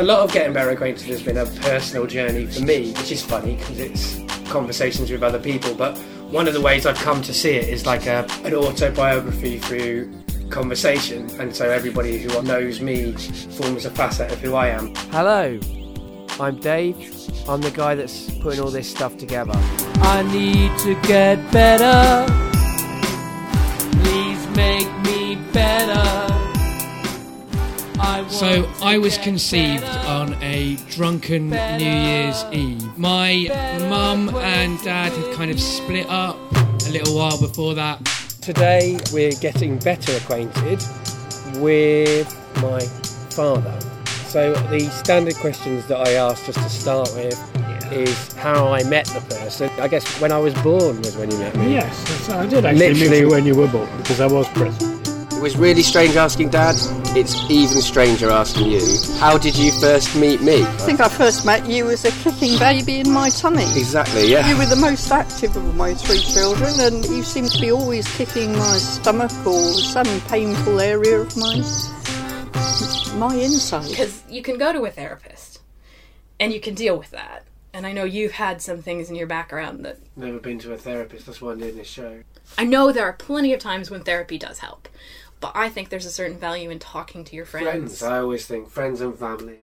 A lot of getting better acquainted has been a personal journey for me, which is funny because it's conversations with other people. But one of the ways I've come to see it is like a, an autobiography through conversation, and so everybody who knows me forms a facet of who I am. Hello, I'm Dave. I'm the guy that's putting all this stuff together. I need to get better. I So I was conceived better. on a drunken New Year's Eve. My mum and dad had kind of split up a little while before that. Today we're getting better acquainted with my father. So the standard questions that I ask just to start with is how I met the person. I guess when I was born was when you met me. Yes, that's- I did actually Literally- meet you when you were born because I was present. It was really strange asking Dad. It's even stranger asking you. How did you first meet me? I think I first met you as a kicking baby in my tummy. Exactly, yeah. You were the most active of my three children, and you seemed to be always kicking my stomach or some painful area of my my inside. because you can go to a therapist and you can deal with that. And I know you've had some things in your background that Never been to a therapist. That's why I'm doing this show. I know there are plenty of times when therapy does help, but I think there's a certain value in talking to your friends. Friends. I always think friends and family.